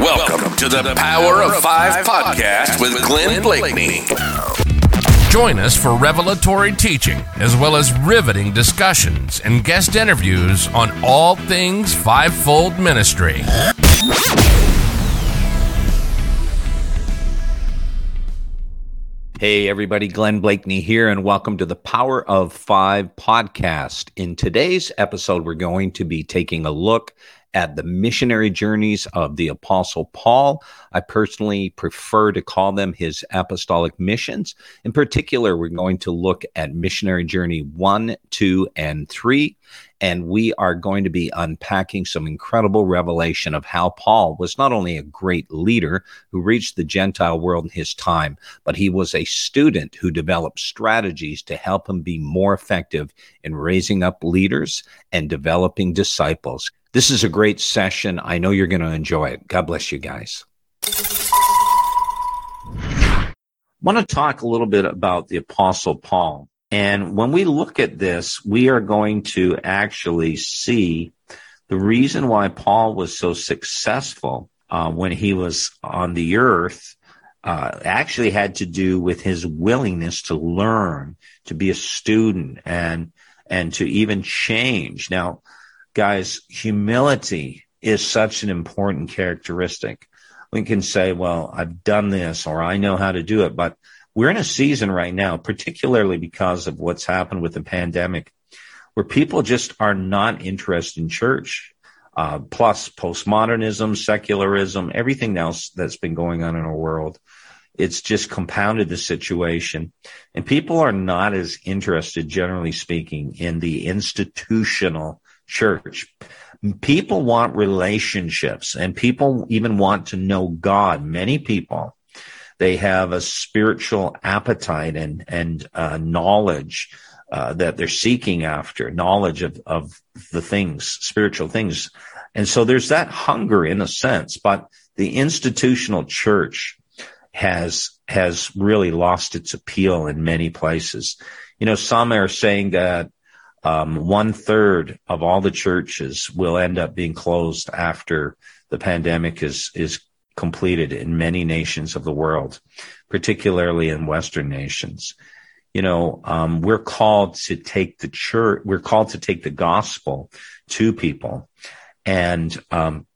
Welcome to the Power of Five podcast with Glenn Bleakney. Join us for revelatory teaching, as well as riveting discussions and guest interviews on all things fivefold ministry. Hey, everybody, Glenn Bleakney here, and welcome to the Power of Five podcast. In today's episode, we're going to be taking a look at the missionary journeys of the Apostle Paul. I personally prefer to call them his apostolic missions. In particular, we're going to look at missionary journey one, two, and three. And we are going to be unpacking some incredible revelation of how Paul was not only a great leader who reached the Gentile world in his time, but he was a student who developed strategies to help him be more effective in raising up leaders and developing disciples. This is a great session. I know you're going to enjoy it. God bless you guys. I want to talk a little bit about the Apostle Paul. And when we look at this, we are going to actually see the reason why Paul was so successful uh, when he was on the earth uh, actually had to do with his willingness to learn, to be a student, and and to even change. Now, guys, humility is such an important characteristic. We can say, well, I've done this or I know how to do it, but we're in a season right now, particularly because of what's happened with the pandemic, where people just are not interested in church. Uh, plus postmodernism, secularism, everything else that's been going on in our world. It's just compounded the situation. And people are not as interested, generally speaking, in the institutional church. People want relationships and people even want to know God. Many people, they have a spiritual appetite and, and uh, knowledge uh, that they're seeking after, knowledge of, of the things, spiritual things. And so there's that hunger in a sense, but the institutional church has, has really lost its appeal in many places. You know, some are saying that um, one third of all the churches will end up being closed after the pandemic is is completed in many nations of the world, particularly in Western nations. You know, um, we're called to take the church. We're called to take the gospel to people, and um,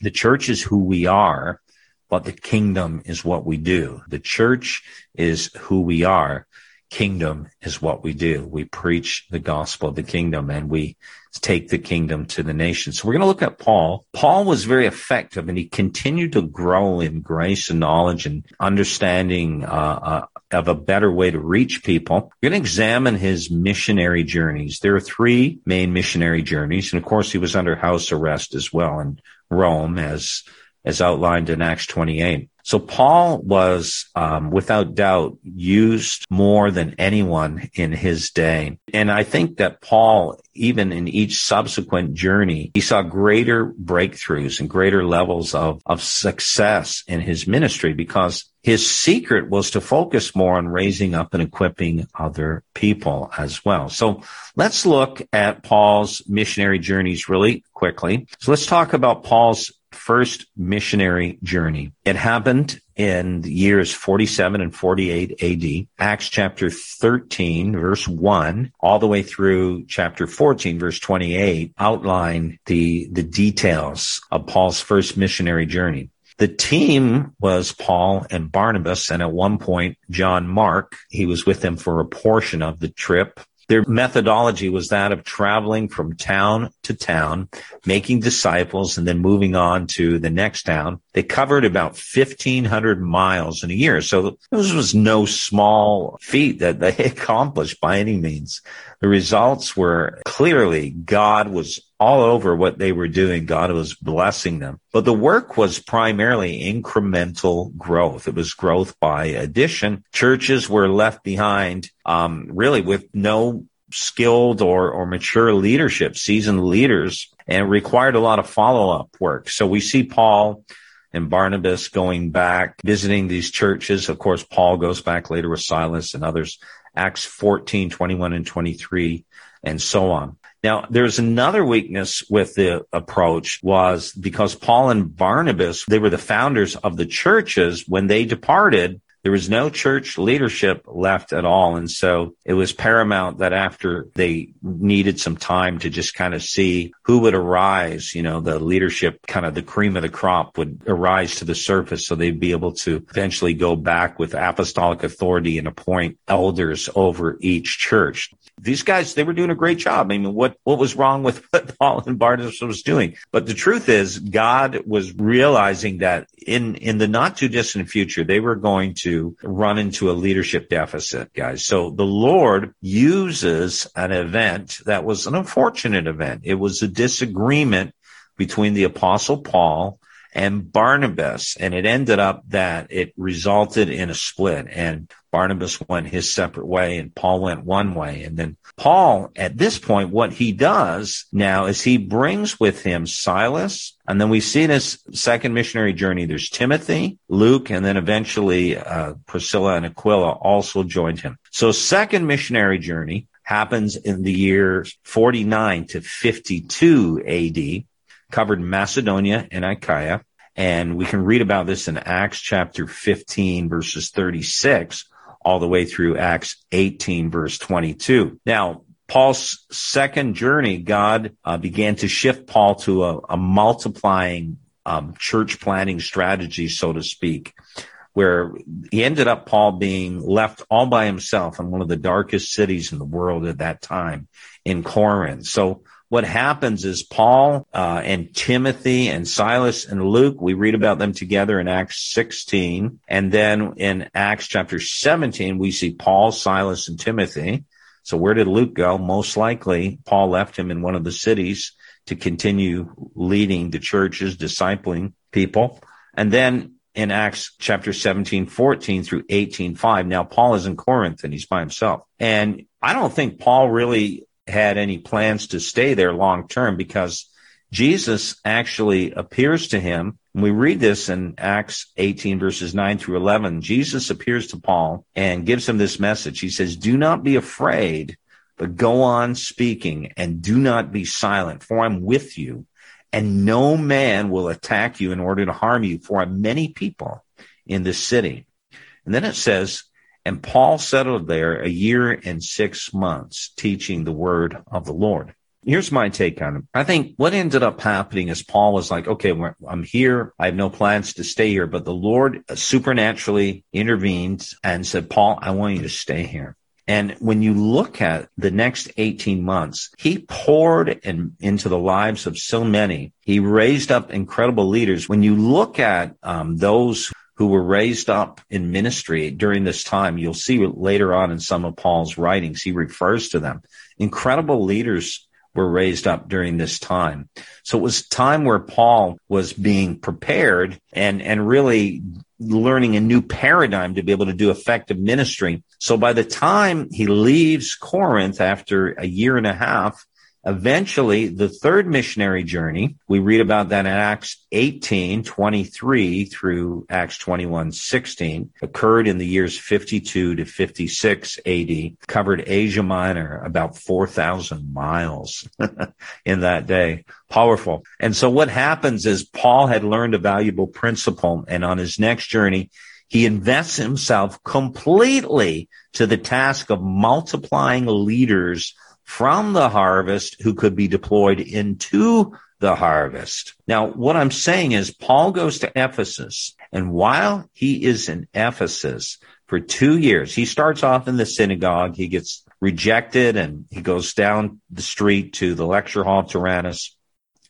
the church is who we are, but the kingdom is what we do. The church is who we are kingdom is what we do. We preach the gospel of the kingdom and we take the kingdom to the nations. So we're going to look at Paul. Paul was very effective and he continued to grow in grace and knowledge and understanding uh, uh, of a better way to reach people. We're going to examine his missionary journeys. There are three main missionary journeys. And of course, he was under house arrest as well in Rome as, as outlined in Acts 28. So Paul was, um, without doubt, used more than anyone in his day. And I think that Paul, even in each subsequent journey, he saw greater breakthroughs and greater levels of, of success in his ministry because his secret was to focus more on raising up and equipping other people as well. So let's look at Paul's missionary journeys really quickly. So let's talk about Paul's first missionary journey. It happened in the years 47 and 48 AD. Acts chapter 13 verse 1 all the way through chapter 14 verse 28 outline the, the details of Paul's first missionary journey. The team was Paul and Barnabas, and at one point, John Mark. He was with them for a portion of the trip. Their methodology was that of traveling from town to town, making disciples, and then moving on to the next town. They covered about 1,500 miles in a year. So this was no small feat that they accomplished by any means. The results were clearly God was all over what they were doing. God was blessing them. But the work was primarily incremental growth. It was growth by addition. Churches were left behind, um, really with no skilled or, or mature leadership, seasoned leaders, and required a lot of follow up work. So we see Paul and Barnabas going back, visiting these churches. Of course, Paul goes back later with Silas and others, Acts 14, 21 and 23, and so on. Now, there's another weakness with the approach was because Paul and Barnabas, they were the founders of the churches. When they departed, there was no church leadership left at all. And so it was paramount that after they needed some time to just kind of see who would arise, you know, the leadership, kind of the cream of the crop would arise to the surface. So they'd be able to eventually go back with apostolic authority and appoint elders over each church these guys, they were doing a great job. I mean, what, what was wrong with what Paul and Barnabas was doing? But the truth is God was realizing that in, in the not too distant future, they were going to run into a leadership deficit, guys. So the Lord uses an event that was an unfortunate event. It was a disagreement between the apostle Paul and Barnabas. And it ended up that it resulted in a split and Barnabas went his separate way and Paul went one way. And then Paul, at this point, what he does now is he brings with him Silas. And then we see in his second missionary journey, there's Timothy, Luke, and then eventually uh, Priscilla and Aquila also joined him. So second missionary journey happens in the years 49 to 52 AD covered Macedonia and Achaia. And we can read about this in Acts chapter 15 verses 36 all the way through Acts 18 verse 22. Now, Paul's second journey, God uh, began to shift Paul to a, a multiplying um, church planting strategy, so to speak, where he ended up Paul being left all by himself in one of the darkest cities in the world at that time in Corinth. So what happens is Paul uh, and Timothy and Silas and Luke, we read about them together in Acts 16. And then in Acts chapter 17, we see Paul, Silas, and Timothy. So where did Luke go? Most likely, Paul left him in one of the cities to continue leading the churches, discipling people. And then in Acts chapter 17, 14 through 18, 5. Now Paul is in Corinth and he's by himself. And I don't think Paul really had any plans to stay there long term because Jesus actually appears to him. And we read this in Acts 18 verses 9 through 11. Jesus appears to Paul and gives him this message. He says, do not be afraid, but go on speaking and do not be silent for I'm with you and no man will attack you in order to harm you for many people in this city. And then it says, and Paul settled there a year and six months teaching the word of the Lord. Here's my take on it. I think what ended up happening is Paul was like, okay, I'm here. I have no plans to stay here, but the Lord supernaturally intervened and said, Paul, I want you to stay here. And when you look at the next 18 months, he poured in, into the lives of so many. He raised up incredible leaders. When you look at um, those who were raised up in ministry during this time. You'll see later on in some of Paul's writings, he refers to them. Incredible leaders were raised up during this time. So it was time where Paul was being prepared and, and really learning a new paradigm to be able to do effective ministry. So by the time he leaves Corinth after a year and a half, Eventually, the third missionary journey, we read about that in Acts 18, 23 through Acts 21, 16, occurred in the years 52 to 56 AD, covered Asia Minor, about 4,000 miles in that day. Powerful. And so what happens is Paul had learned a valuable principle and on his next journey, he invests himself completely to the task of multiplying leaders from the harvest who could be deployed into the harvest. Now, what I'm saying is Paul goes to Ephesus and while he is in Ephesus for two years, he starts off in the synagogue. He gets rejected and he goes down the street to the lecture hall of Tyrannus,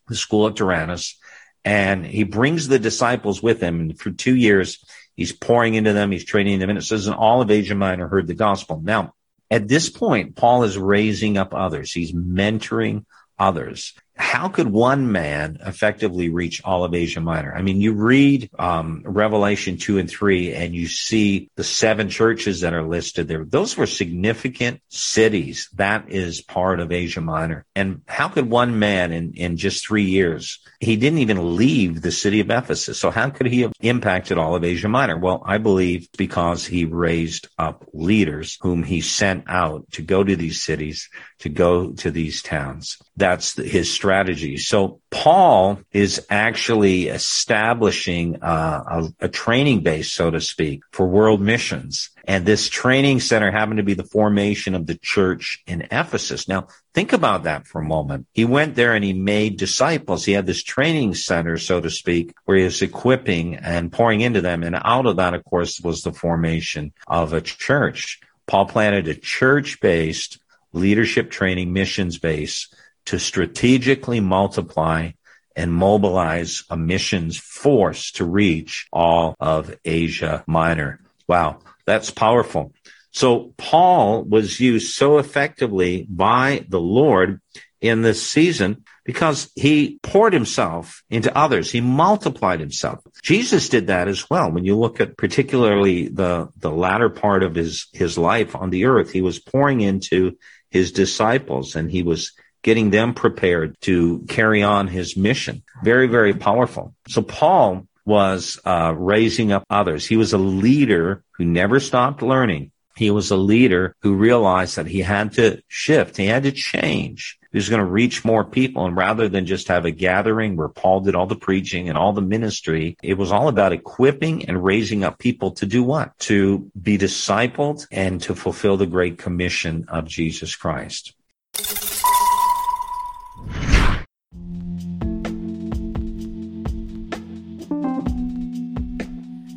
the school of Tyrannus, and he brings the disciples with him. And for two years, he's pouring into them. He's training them. And it says, and all of Asia Minor heard the gospel. Now, at this point, Paul is raising up others. He's mentoring others how could one man effectively reach all of Asia Minor? I mean, you read um, Revelation 2 and 3 and you see the seven churches that are listed there. Those were significant cities. That is part of Asia Minor. And how could one man in, in just three years, he didn't even leave the city of Ephesus. So how could he have impacted all of Asia Minor? Well, I believe because he raised up leaders whom he sent out to go to these cities to go to these towns. That's his strategy. So Paul is actually establishing uh, a, a, training base, so to speak, for world missions. And this training center happened to be the formation of the church in Ephesus. Now, think about that for a moment. He went there and he made disciples. He had this training center, so to speak, where he was equipping and pouring into them. And out of that, of course, was the formation of a church. Paul planted a church based leadership training missions base to strategically multiply and mobilize a missions force to reach all of Asia Minor. Wow, that's powerful. So Paul was used so effectively by the Lord in this season because he poured himself into others. He multiplied himself. Jesus did that as well. When you look at particularly the, the latter part of his, his life on the earth, he was pouring into his disciples and he was getting them prepared to carry on his mission. Very, very powerful. So Paul was uh, raising up others. He was a leader who never stopped learning. He was a leader who realized that he had to shift. He had to change. Was going to reach more people. And rather than just have a gathering where Paul did all the preaching and all the ministry, it was all about equipping and raising up people to do what? To be discipled and to fulfill the great commission of Jesus Christ.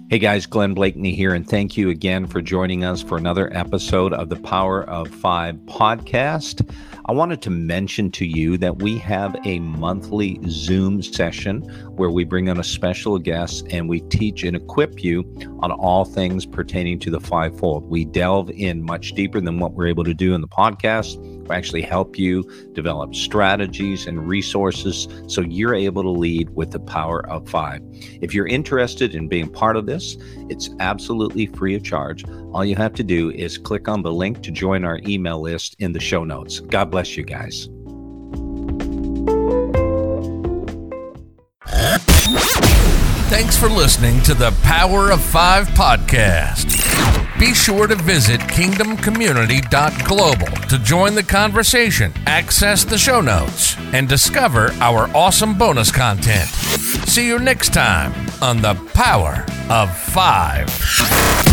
Hey guys, Glenn Bleakney here, and thank you again for joining us for another episode of the Power of Five podcast. I wanted to mention to you that we have a monthly Zoom session where we bring on a special guest and we teach and equip you on all things pertaining to the fivefold. We delve in much deeper than what we're able to do in the podcast actually help you develop strategies and resources so you're able to lead with the power of five. If you're interested in being part of this, it's absolutely free of charge. All you have to do is click on the link to join our email list in the show notes. God bless you guys. Thanks for listening to the Power of Five podcast. Be sure to visit kingdomcommunity.global to join the conversation, access the show notes, and discover our awesome bonus content. See you next time on the Power of Five.